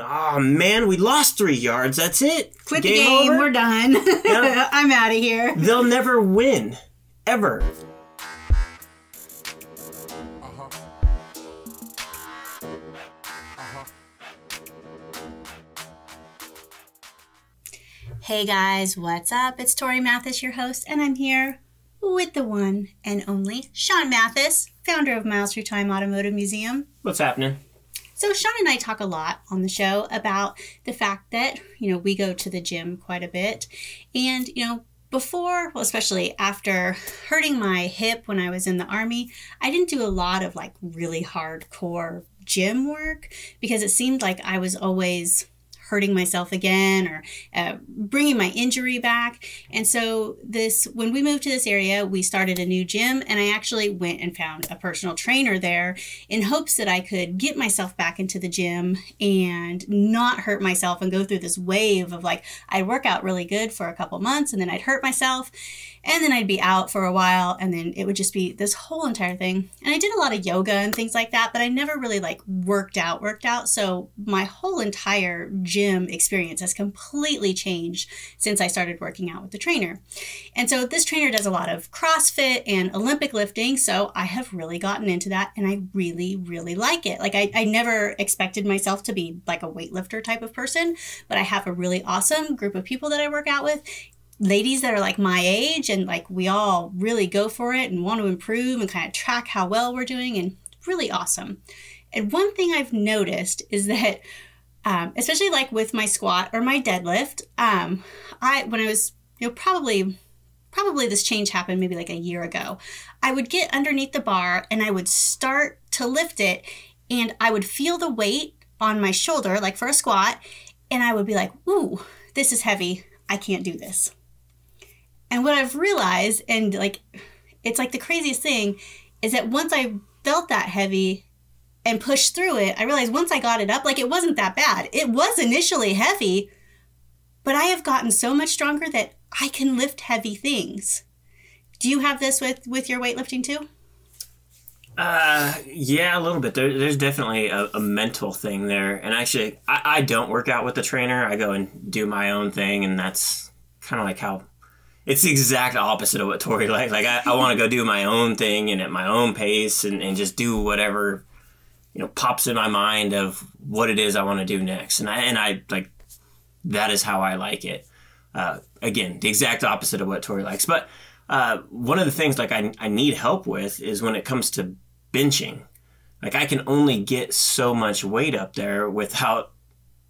oh man, we lost three yards. That's it. Quit the game. over. We're done. Yeah. I'm out of here. They'll never win, ever. Hey guys, what's up? It's Tori Mathis, your host, and I'm here with the one and only Sean Mathis, founder of Miles Through Time Automotive Museum. What's happening? So Sean and I talk a lot on the show about the fact that, you know, we go to the gym quite a bit. And, you know, before, well, especially after hurting my hip when I was in the army, I didn't do a lot of like really hardcore gym work because it seemed like I was always hurting myself again or uh, bringing my injury back. And so this, when we moved to this area, we started a new gym, and I actually went and found a personal trainer there in hopes that I could get myself back into the gym and not hurt myself and go through this wave of like I'd work out really good for a couple months and then I'd hurt myself and then I'd be out for a while and then it would just be this whole entire thing. And I did a lot of yoga and things like that, but I never really like worked out, worked out. So my whole entire gym experience has completely changed since I started working out with the trainer. And so this trainer does a lot of CrossFit and Olympic lifting. So I have really gotten into that and I really, really like it. Like I, I never expected myself to be like a weightlifter type of person, but I have a really awesome group of people that I work out with ladies that are like my age and like we all really go for it and want to improve and kind of track how well we're doing and really awesome. And one thing I've noticed is that um, especially like with my squat or my deadlift, um, I when I was you know probably probably this change happened maybe like a year ago. I would get underneath the bar and I would start to lift it and I would feel the weight on my shoulder like for a squat and I would be like, "Ooh, this is heavy. I can't do this." And what I've realized, and like, it's like the craziest thing, is that once I felt that heavy and pushed through it, I realized once I got it up, like, it wasn't that bad. It was initially heavy, but I have gotten so much stronger that I can lift heavy things. Do you have this with with your weightlifting too? Uh, yeah, a little bit. There, there's definitely a, a, mental thing there. And actually, I, I don't work out with the trainer. I go and do my own thing, and that's kind of like how it's the exact opposite of what Tori likes. Like I, I want to go do my own thing and at my own pace and, and just do whatever you know pops in my mind of what it is I want to do next. And I and I like that is how I like it. Uh, again, the exact opposite of what Tori likes. But uh, one of the things like I, I need help with is when it comes to benching. Like I can only get so much weight up there without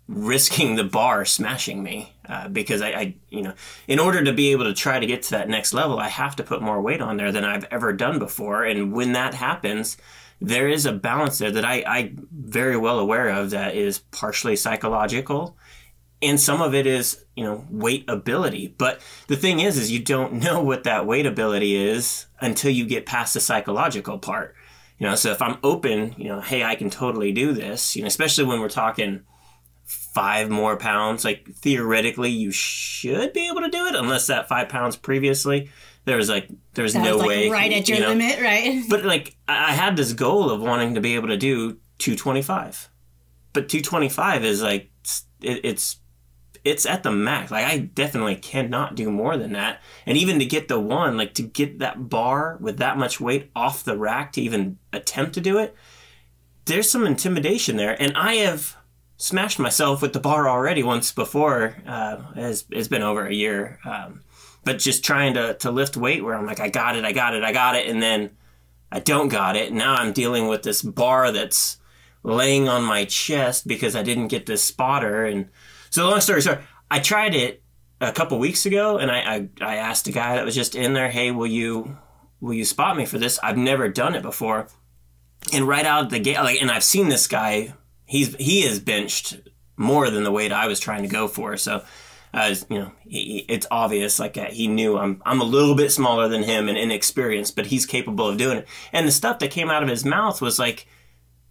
risking the bar smashing me uh, because I, I, you know, in order to be able to try to get to that next level, I have to put more weight on there than I've ever done before. And when that happens, there is a balance there that I, I'm very well aware of that is partially psychological. And some of it is, you know, weight ability. But the thing is, is you don't know what that weight ability is until you get past the psychological part. You know, so if I'm open, you know, hey, I can totally do this, you know, especially when we're talking, five more pounds, like theoretically you should be able to do it, unless that five pounds previously there was like there was that no was like way right at your you know? limit, right? But like I had this goal of wanting to be able to do 225, but 225 is like it, it's it's at the max. Like I definitely cannot do more than that. And even to get the one, like to get that bar with that much weight off the rack to even attempt to do it, there's some intimidation there. And I have smashed myself with the bar already once before. Uh, it's, it's been over a year. Um, but just trying to, to lift weight where I'm like, I got it, I got it, I got it. And then I don't got it. Now I'm dealing with this bar that's laying on my chest because I didn't get this spotter. And so long story short, I tried it a couple weeks ago and I, I, I asked a guy that was just in there, Hey, will you, will you spot me for this? I've never done it before. And right out of the gate, like, and I've seen this guy he's he is benched more than the weight I was trying to go for. So, uh, you know, he, it's obvious. Like uh, he knew I'm I'm a little bit smaller than him and inexperienced, but he's capable of doing it. And the stuff that came out of his mouth was like,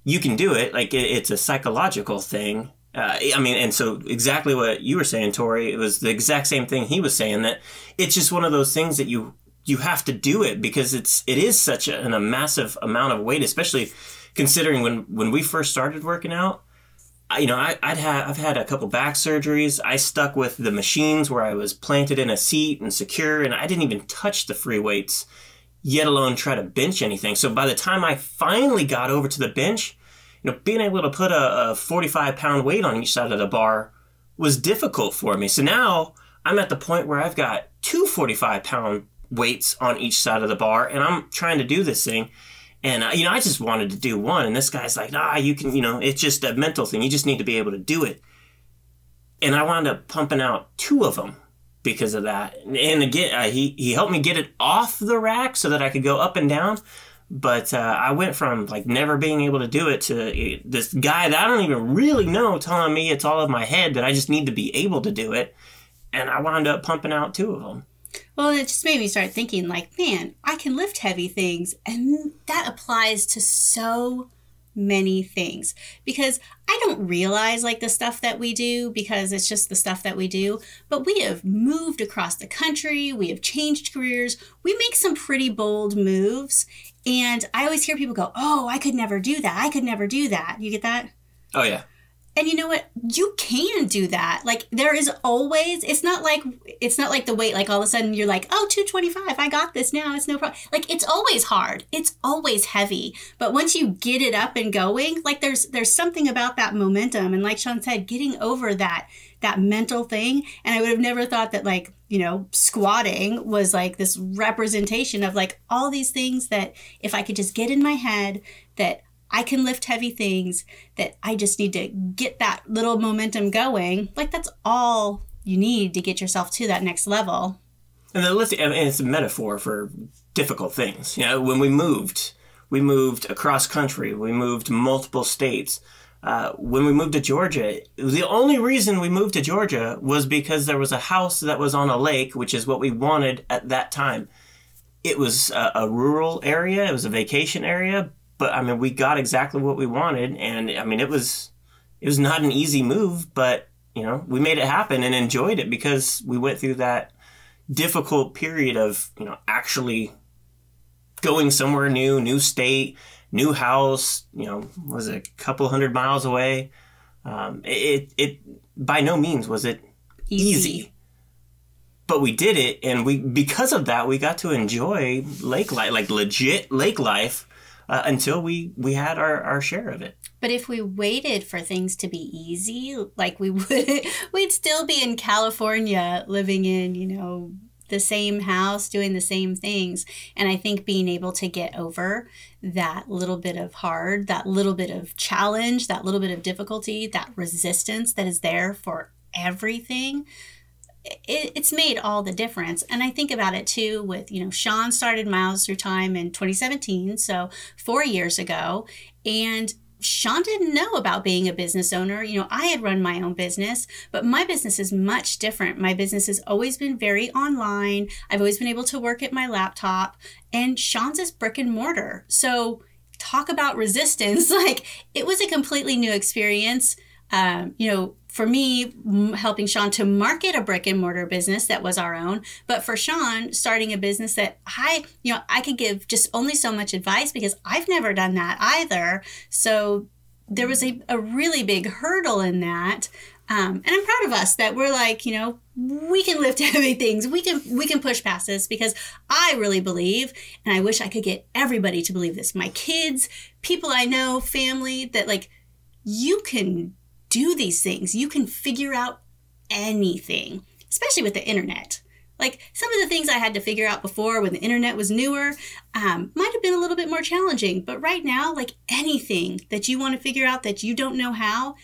"You can do it." Like it, it's a psychological thing. Uh, I mean, and so exactly what you were saying, Tori, it was the exact same thing he was saying. That it's just one of those things that you you have to do it because it's it is such a, a massive amount of weight, especially considering when when we first started working out, I- you know, I, I'd have I've had a couple back surgeries. I stuck with the machines where I was planted in a seat and secure, and I didn't even touch the free weights, yet alone try to bench anything. So by the time I finally got over to the bench, you know, being able to put a, a 45 pound weight on each side of the bar was difficult for me. So now I'm at the point where I've got two 45 pound weights on each side of the bar, and I'm trying to do this thing. And you know, I just wanted to do one, and this guy's like, "Ah, you can." You know, it's just a mental thing. You just need to be able to do it. And I wound up pumping out two of them because of that. And again, uh, he he helped me get it off the rack so that I could go up and down. But uh, I went from like never being able to do it to uh, this guy that I don't even really know telling me it's all of my head that I just need to be able to do it. And I wound up pumping out two of them. Well, it just made me start thinking, like, man, I can lift heavy things. And that applies to so many things because I don't realize like the stuff that we do because it's just the stuff that we do. But we have moved across the country, we have changed careers, we make some pretty bold moves. And I always hear people go, oh, I could never do that. I could never do that. You get that? Oh yeah. And you know what? You can do that. Like there is always it's not like it's not like the weight like all of a sudden you're like, "Oh, 225. I got this now. It's no problem." Like it's always hard. It's always heavy. But once you get it up and going, like there's there's something about that momentum and like Sean said, getting over that that mental thing. And I would have never thought that like, you know, squatting was like this representation of like all these things that if I could just get in my head that I can lift heavy things, that I just need to get that little momentum going. Like that's all you need to get yourself to that next level. And the lifting, I mean, it's a metaphor for difficult things. You know, when we moved, we moved across country, we moved multiple states. Uh, when we moved to Georgia, the only reason we moved to Georgia was because there was a house that was on a lake, which is what we wanted at that time. It was a, a rural area, it was a vacation area, but I mean, we got exactly what we wanted, and I mean, it was it was not an easy move, but you know, we made it happen and enjoyed it because we went through that difficult period of you know actually going somewhere new, new state, new house. You know, was it a couple hundred miles away? Um, it it by no means was it easy. But we did it, and we because of that we got to enjoy lake life, like legit lake life, uh, until we we had our our share of it. But if we waited for things to be easy, like we would, we'd still be in California living in, you know, the same house, doing the same things. And I think being able to get over that little bit of hard, that little bit of challenge, that little bit of difficulty, that resistance that is there for everything. It, it's made all the difference. And I think about it too with, you know, Sean started Miles Through Time in 2017, so four years ago. And Sean didn't know about being a business owner. You know, I had run my own business, but my business is much different. My business has always been very online. I've always been able to work at my laptop, and Sean's is brick and mortar. So, talk about resistance. Like, it was a completely new experience. Um, you know, for me, helping Sean to market a brick and mortar business that was our own, but for Sean, starting a business that I, you know, I could give just only so much advice because I've never done that either. So there was a, a really big hurdle in that. Um, and I'm proud of us that we're like, you know, we can lift heavy things. We can we can push past this because I really believe, and I wish I could get everybody to believe this. My kids, people I know, family, that like you can do these things. You can figure out anything, especially with the internet. Like some of the things I had to figure out before when the internet was newer um, might have been a little bit more challenging. But right now, like anything that you want to figure out that you don't know how,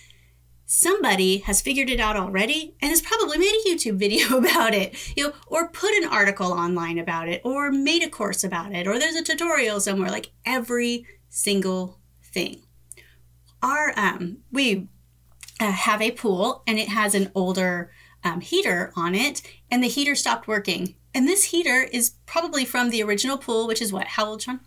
somebody has figured it out already and has probably made a YouTube video about it, you know, or put an article online about it, or made a course about it, or there's a tutorial somewhere. Like every single thing. Our um, we uh, have a pool and it has an older um, heater on it, and the heater stopped working. And this heater is probably from the original pool, which is what? How old, Sean?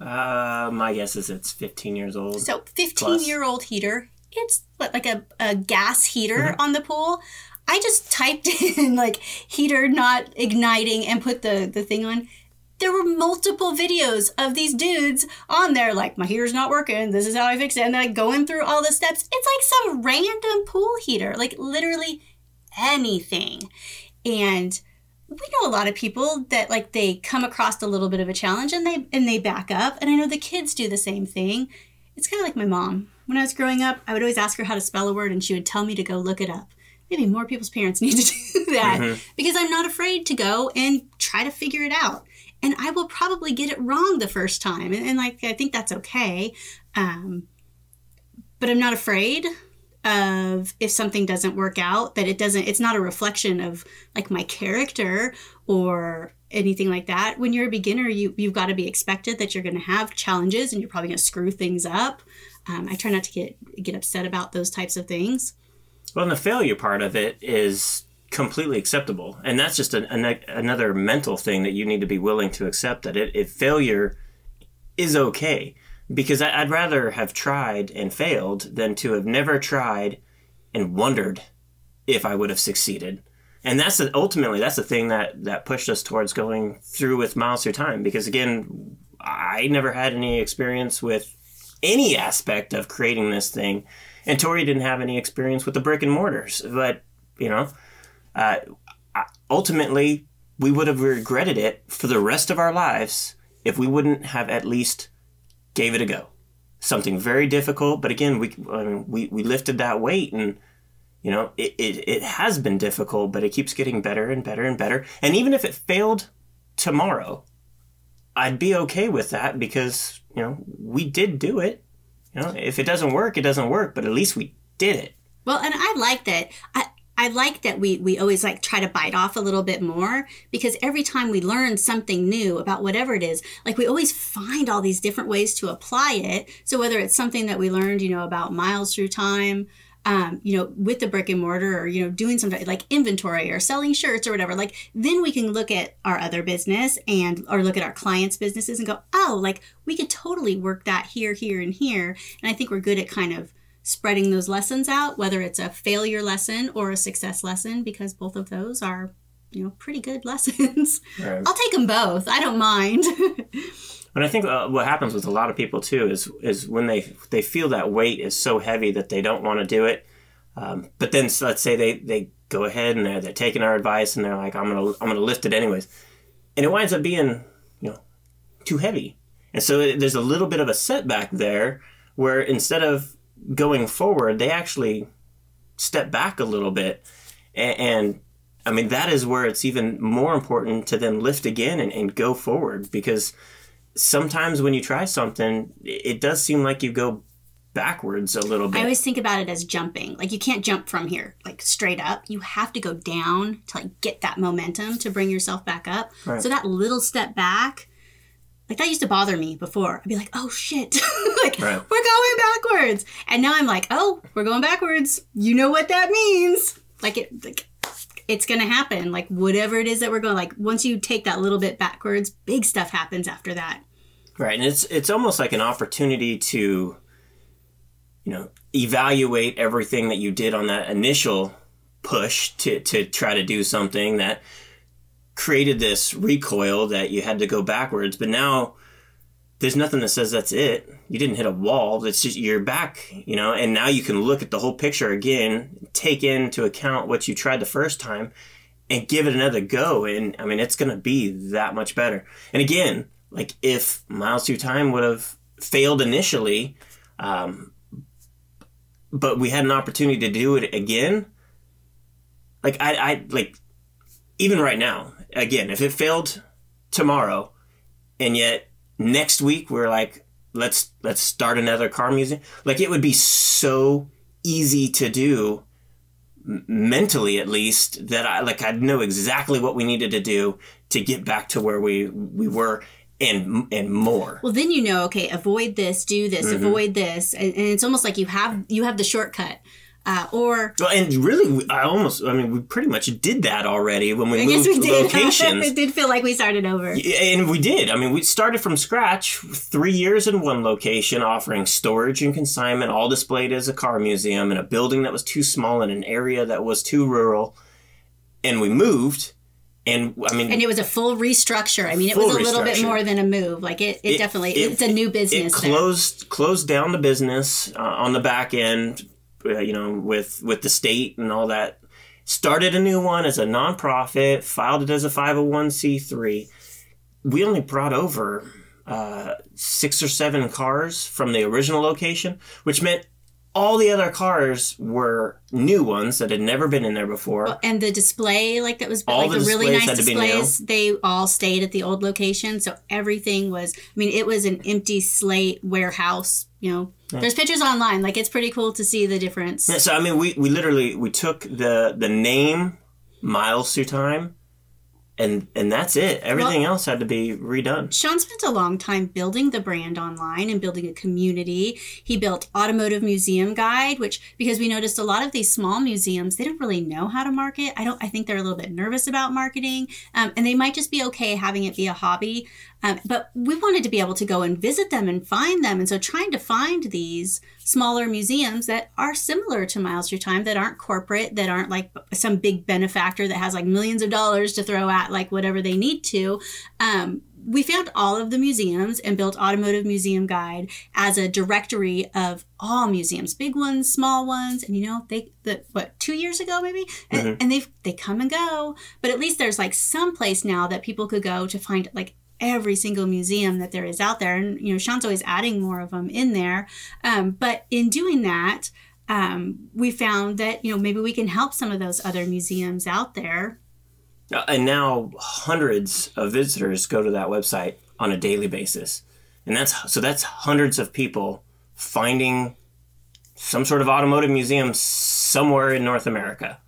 Uh, my guess is it's 15 years old. So, 15 year old heater. It's what, like a, a gas heater mm-hmm. on the pool. I just typed in like heater not igniting and put the, the thing on. There were multiple videos of these dudes on there, like, my heater's not working, this is how I fix it, and they're like going through all the steps. It's like some random pool heater, like literally anything. And we know a lot of people that like they come across a little bit of a challenge and they and they back up. And I know the kids do the same thing. It's kind of like my mom. When I was growing up, I would always ask her how to spell a word and she would tell me to go look it up. Maybe more people's parents need to do that Mhm. because I'm not afraid to go and try to figure it out. And I will probably get it wrong the first time. And, and like, I think that's okay. Um, but I'm not afraid of if something doesn't work out, that it doesn't, it's not a reflection of like my character or anything like that. When you're a beginner, you, you've got to be expected that you're going to have challenges and you're probably going to screw things up. Um, I try not to get, get upset about those types of things. Well, and the failure part of it is completely acceptable, and that's just an, an, another mental thing that you need to be willing to accept that it, if failure is okay, because I, I'd rather have tried and failed than to have never tried and wondered if I would have succeeded. And that's the, ultimately that's the thing that that pushed us towards going through with miles through time. Because again, I never had any experience with any aspect of creating this thing and Tori didn't have any experience with the brick and mortars. But you know, uh, ultimately, we would have regretted it for the rest of our lives if we wouldn't have at least gave it a go. Something very difficult, but again, we I mean, we we lifted that weight, and you know, it, it it has been difficult, but it keeps getting better and better and better. And even if it failed tomorrow, I'd be okay with that because you know we did do it. You know, if it doesn't work, it doesn't work, but at least we did it. Well, and I like that. I, I like that we, we always like try to bite off a little bit more because every time we learn something new about whatever it is, like we always find all these different ways to apply it. So whether it's something that we learned, you know, about miles through time, um, you know, with the brick and mortar or, you know, doing something like inventory or selling shirts or whatever, like then we can look at our other business and or look at our clients' businesses and go, oh, like we could totally work that here, here, and here. And I think we're good at kind of spreading those lessons out, whether it's a failure lesson or a success lesson, because both of those are, you know, pretty good lessons. Right. I'll take them both. I don't mind. But I think uh, what happens with a lot of people too is is when they they feel that weight is so heavy that they don't want to do it. Um, but then so let's say they, they go ahead and they're, they're taking our advice and they're like I'm gonna I'm gonna lift it anyways, and it winds up being you know too heavy, and so it, there's a little bit of a setback there where instead of going forward they actually step back a little bit, and, and I mean that is where it's even more important to then lift again and, and go forward because sometimes when you try something, it does seem like you go backwards a little bit. I always think about it as jumping. Like you can't jump from here, like straight up. You have to go down to like get that momentum to bring yourself back up. Right. So that little step back, like that used to bother me before. I'd be like, oh shit, like Right. we're going backwards. And now I'm like, oh, we're going backwards. You know what that means? Like it, like it's gonna happen. Like whatever it is that we're going, like once you take that little bit backwards, big stuff happens after that. right, and it's it's almost like an opportunity to, you know, evaluate everything that you did on that initial push to to try to do something that created this recoil that you had to go backwards. But now there's nothing that says that's it. You didn't hit a wall. It's just you're back, you know, and now you can look at the whole picture again, take into account what you tried the first time, and give it another go. And I mean, it's going to be that much better. And again, like if Miles Through Time would have failed initially, um, but we had an opportunity to do it again, like I, I like even right now, again, if it failed tomorrow, and yet next week we're like, let's let's start another car museum. Like it would be so easy to do mentally at least that I like I'd know exactly what we needed to do to get back to where we we were and and more. Well, then you know, okay, avoid this, do this, mm-hmm. avoid this, and, and it's almost like you have you have the shortcut. Uh, or Well, and really, I almost I mean we pretty much did that already when we I moved we did. locations. it did feel like we started over. And we did. I mean, we started from scratch, three years in one location, offering storage and consignment, all displayed as a car museum in a building that was too small in an area that was too rural. And we moved, and I mean, and it was a full restructure. I mean, it was a little bit more than a move. Like it, it, It- definitely, it- it's a new business. it there. closed closed down the business uh, on the back end you know with with the state and all that started a new one as a nonprofit filed it as a 501c3 we only brought over uh, six or seven cars from the original location which meant all the other cars were new ones that had never been in there before And the display, like that was All like the the, really nice had to be new. displays. They all stayed at the old location, so everything was. I mean, it was an empty slate warehouse. You know, there's pictures online. Like it's pretty cool to see the difference. Yeah, so I mean, we, we literally we took the the name miles through time, and and that's it. Everything else had to be redone. Sean spent a long time building the brand online and building a community. He built Automotive Museum Guide, which because we noticed a lot of these small museums, they don't really know how to market. I don't. I think they're a little bit nervous about marketing, um, and they might just be okay having it be a hobby. Um, but we wanted to be able to go and visit them and find them, and so trying to find these smaller museums that are similar to Miles Through Time, that aren't corporate, that aren't like some big benefactor that has like millions of dollars to throw at like whatever they need to. Um, we found all of the museums and built Automotive Museum Guide as a directory of all museums, big ones, small ones, and you know they the what two years ago maybe, and, and they they come and go, but at least there's like some place now that people could go to find like every single museum that there is out there, and you know Sean's always adding more of them in there, um, but in doing that. Um, we found that you know maybe we can help some of those other museums out there Uh, and now hundreds of visitors go to that website on a daily basis, and that's so that's hundreds of people finding some sort of automotive museum somewhere in North America,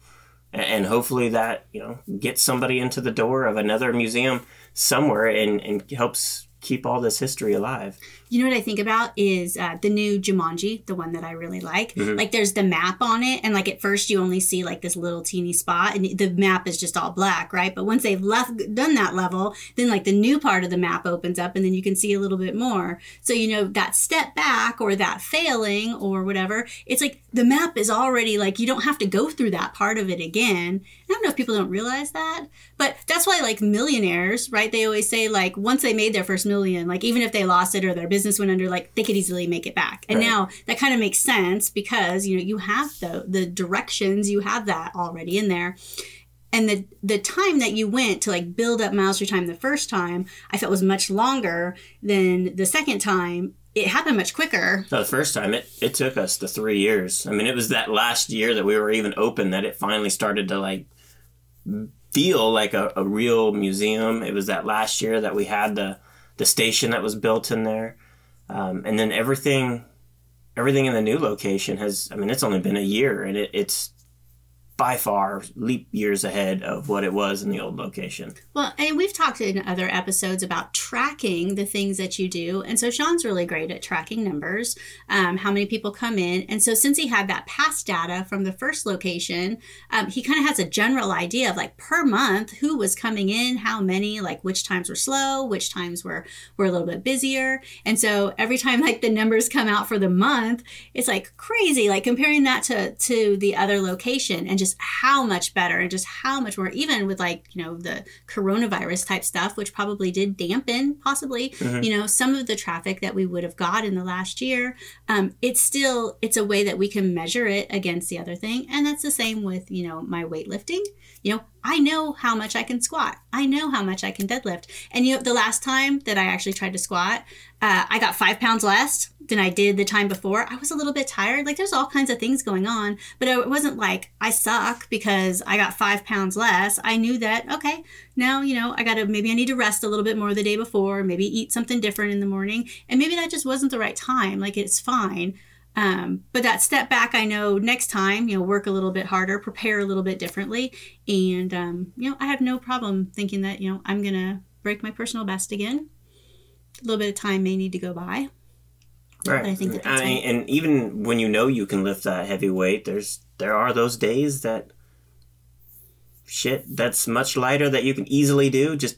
and hopefully that you know gets somebody into the door of another museum somewhere and and helps keep all this history alive. You know what I think about is uh, the new Jumanji, the one that I really like. Like there's the map on it, and like at first you only see like this little teeny spot, and the map is just all black, right? But once they've left done that level, then like the new part of the map opens up, and then you can see a little bit more. So you know that step back or that failing or whatever, it's like the map is already like you don't have to go through that part of it again. I don't know if people don't realize that, but that's why like millionaires, right? They always say like once they made their first million, like even if they lost it or their business went under, like they could easily make it back. And Right. now that kind of makes sense because you know you have the the directions, you have that already in there. And the the time that you went to like build up miles through time the first time, I felt was much longer than the second time. It happened much quicker. No, the first time it, it took us the three years. I mean, it was that last year that we were even open that it finally started to like feel like a, a real museum. It was that last year that we had the the station that was built in there, um, and then everything everything in the new location has. I mean, it's only been a year, and it, it's by far leap years ahead of what it was in the old location. Well, and we've talked in other episodes about tracking the things that you do. And so Sean's really great at tracking numbers, um, how many people come in. And so since he had that past data from the first location, um, he kind of has a general idea of like per month who was coming in, how many, like which times were slow, which times were were a little bit busier. And so every time like the numbers come out for the month, it's like crazy. Like comparing that to to the other location and just how much better and just how much more even with like you know the coronavirus type stuff which probably did dampen possibly you know some of the traffic that we would have got in the last year um, it's still it's a way that we can measure it against the other thing. And that's the same with you know my weightlifting. You know i know how much i can squat. I know how much i can deadlift. And you know the last time that i actually tried to squat uh, i got five pounds less than i did the time before. I was a little bit tired. Like there's all kinds of things going on but it wasn't like i suck because i got five pounds less. I knew that okay now you know i gotta maybe i need to rest a little bit more the day before maybe eat something different in the morning. And maybe that just wasn't the right time. Like it's fine um, but that step back, I know next time, you know, work a little bit harder, prepare a little bit differently. And, um, you know, I have no problem thinking that, you know, I'm going to break my personal best again. A little bit of time may need to go by. Right. I think that that's I mean, and even when you know you can lift that heavy weight, there's there are those days that shit that's much lighter that you can easily do. Just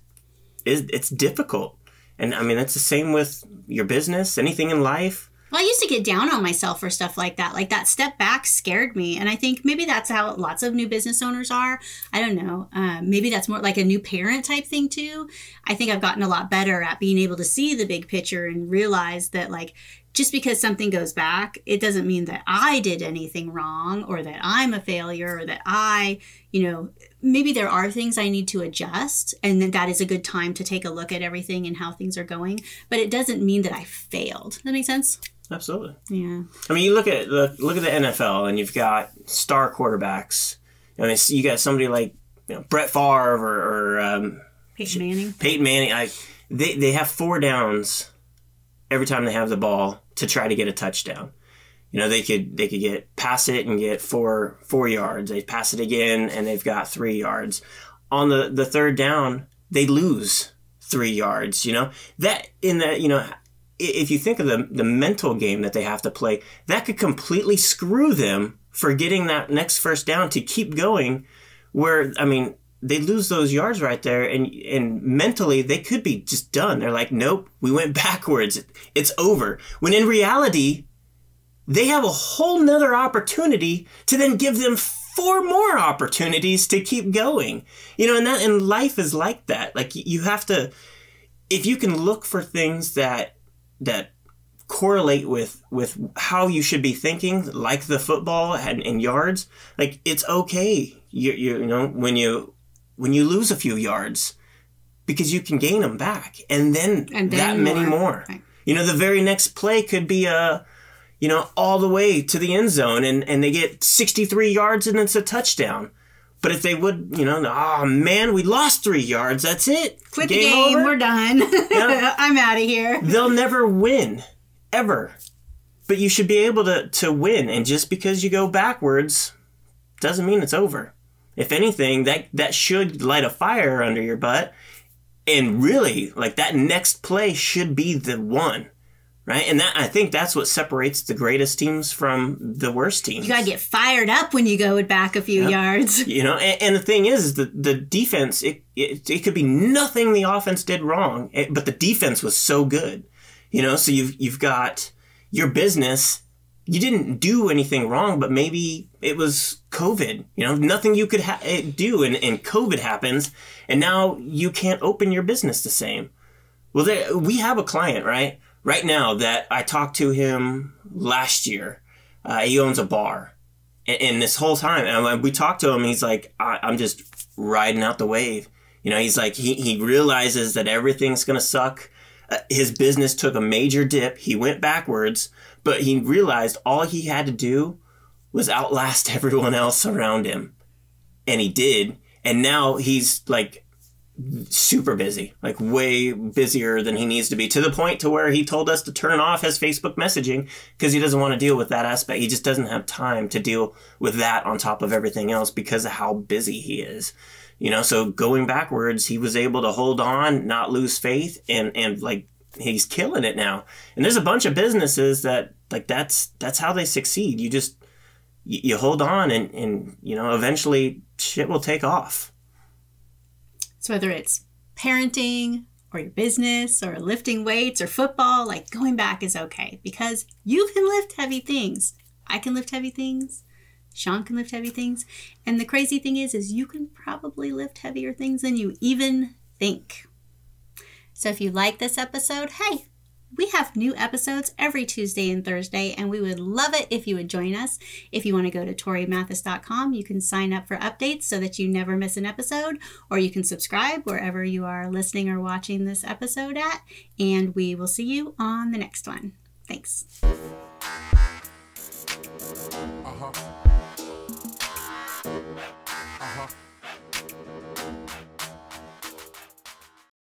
is it's difficult, and I mean it's the same with your business, anything in life. Well, I used to get down on myself for stuff like that. Like that step back scared me. And I think maybe that's how lots of new business owners are. I don't know. Um, maybe that's more like a new parent type thing too. I think I've gotten a lot better at being able to see the big picture and realize that, like, just because something goes back, it doesn't mean that I did anything wrong or that I'm a failure or that I, you know, maybe there are things I need to adjust and then that is a good time to take a look at everything and how things are going. But it doesn't mean that I failed. Does that make sense? Absolutely. Yeah. I mean, you look at the look at the NFL, and you've got star quarterbacks. I mean, you got somebody like you know, Brett Favre or, or um, Peyton Manning. Peyton Manning. I, they they have four downs every time they have the ball to try to get a touchdown. You know, they could they could get pass it and get four four yards. They pass it again and they've got three yards. On the the third down, they lose three yards. You know that in the you know if you think of the the mental game that they have to play, that could completely screw them for getting that next first down to keep going. Where I mean, they lose those yards right there and and mentally they could be just done. They're like nope we went backwards. It's over. When in reality they have a whole nother opportunity to then give them four more opportunities to keep going. You know and that and life is like that. Like you have to if you can look for things that that correlate with with how you should be thinking like the football and, and yards like it's okay you, you, you know when you when you lose a few yards because you can gain them back and then, And then that many more. more. Right. You know, the very next play could be a, you know, all the way to the end zone and, and they get 63 yards and it's a touchdown. But if they would, you know, oh man, we lost three yards. That's it. Quit the game. over. We're done. Yeah. I'm out of here. They'll never win, ever. But you should be able to, to win. And just because you go backwards doesn't mean it's over. If anything, that, that should light a fire under your butt. And really, like that next play should be the one. Right? And that I think that's what separates the greatest teams from the worst teams. You gotta get fired up when you go back a few yards. You know, and, and the thing is, the the defense it, it it could be nothing the offense did wrong, it- but the defense was so good. You know, so you've you've got your business. You didn't do anything wrong, but maybe it was COVID. You know, nothing you could ha- eh, do, and, and COVID happens, and now you can't open your business the same. Well, there, we have a client, right? Right now that I talked to him last year. Uh, he owns a bar. And, and this whole time, and we talked to him, he's like, I, I'm just riding out the wave. You know, he's like, he, he realizes that everything's to suck. Uh, his business took a major dip. He went backwards, but he realized all he had to do was outlast everyone else around him. And he did. And now he's like super busy, like way busier than he needs to be to the point to where he told us to turn off his Facebook messaging because he doesn't want to deal with that aspect. He just doesn't have time to deal with that on top of everything else because of how busy he is. You know, so going backwards, he was able to hold on, not lose faith, and and like he's killing it now. And there's a bunch of businesses that like that's that's how they succeed. You just you, hold on, and and you know eventually shit will take off. So whether it's parenting or your business or lifting weights or football, like going back is okay because you can lift heavy things. I can lift heavy things. Sean can lift heavy things. And the crazy thing is is you can probably lift heavier things than you even think. So if you like this episode, hey, we have new episodes every Tuesday and Thursday, and we would love it if you would join us. If you want to go to torimathis.com, you can sign up for updates so that you never miss an episode, or you can subscribe wherever you are listening or watching this episode at, and we will see you on the next one. Thanks. Uh-huh.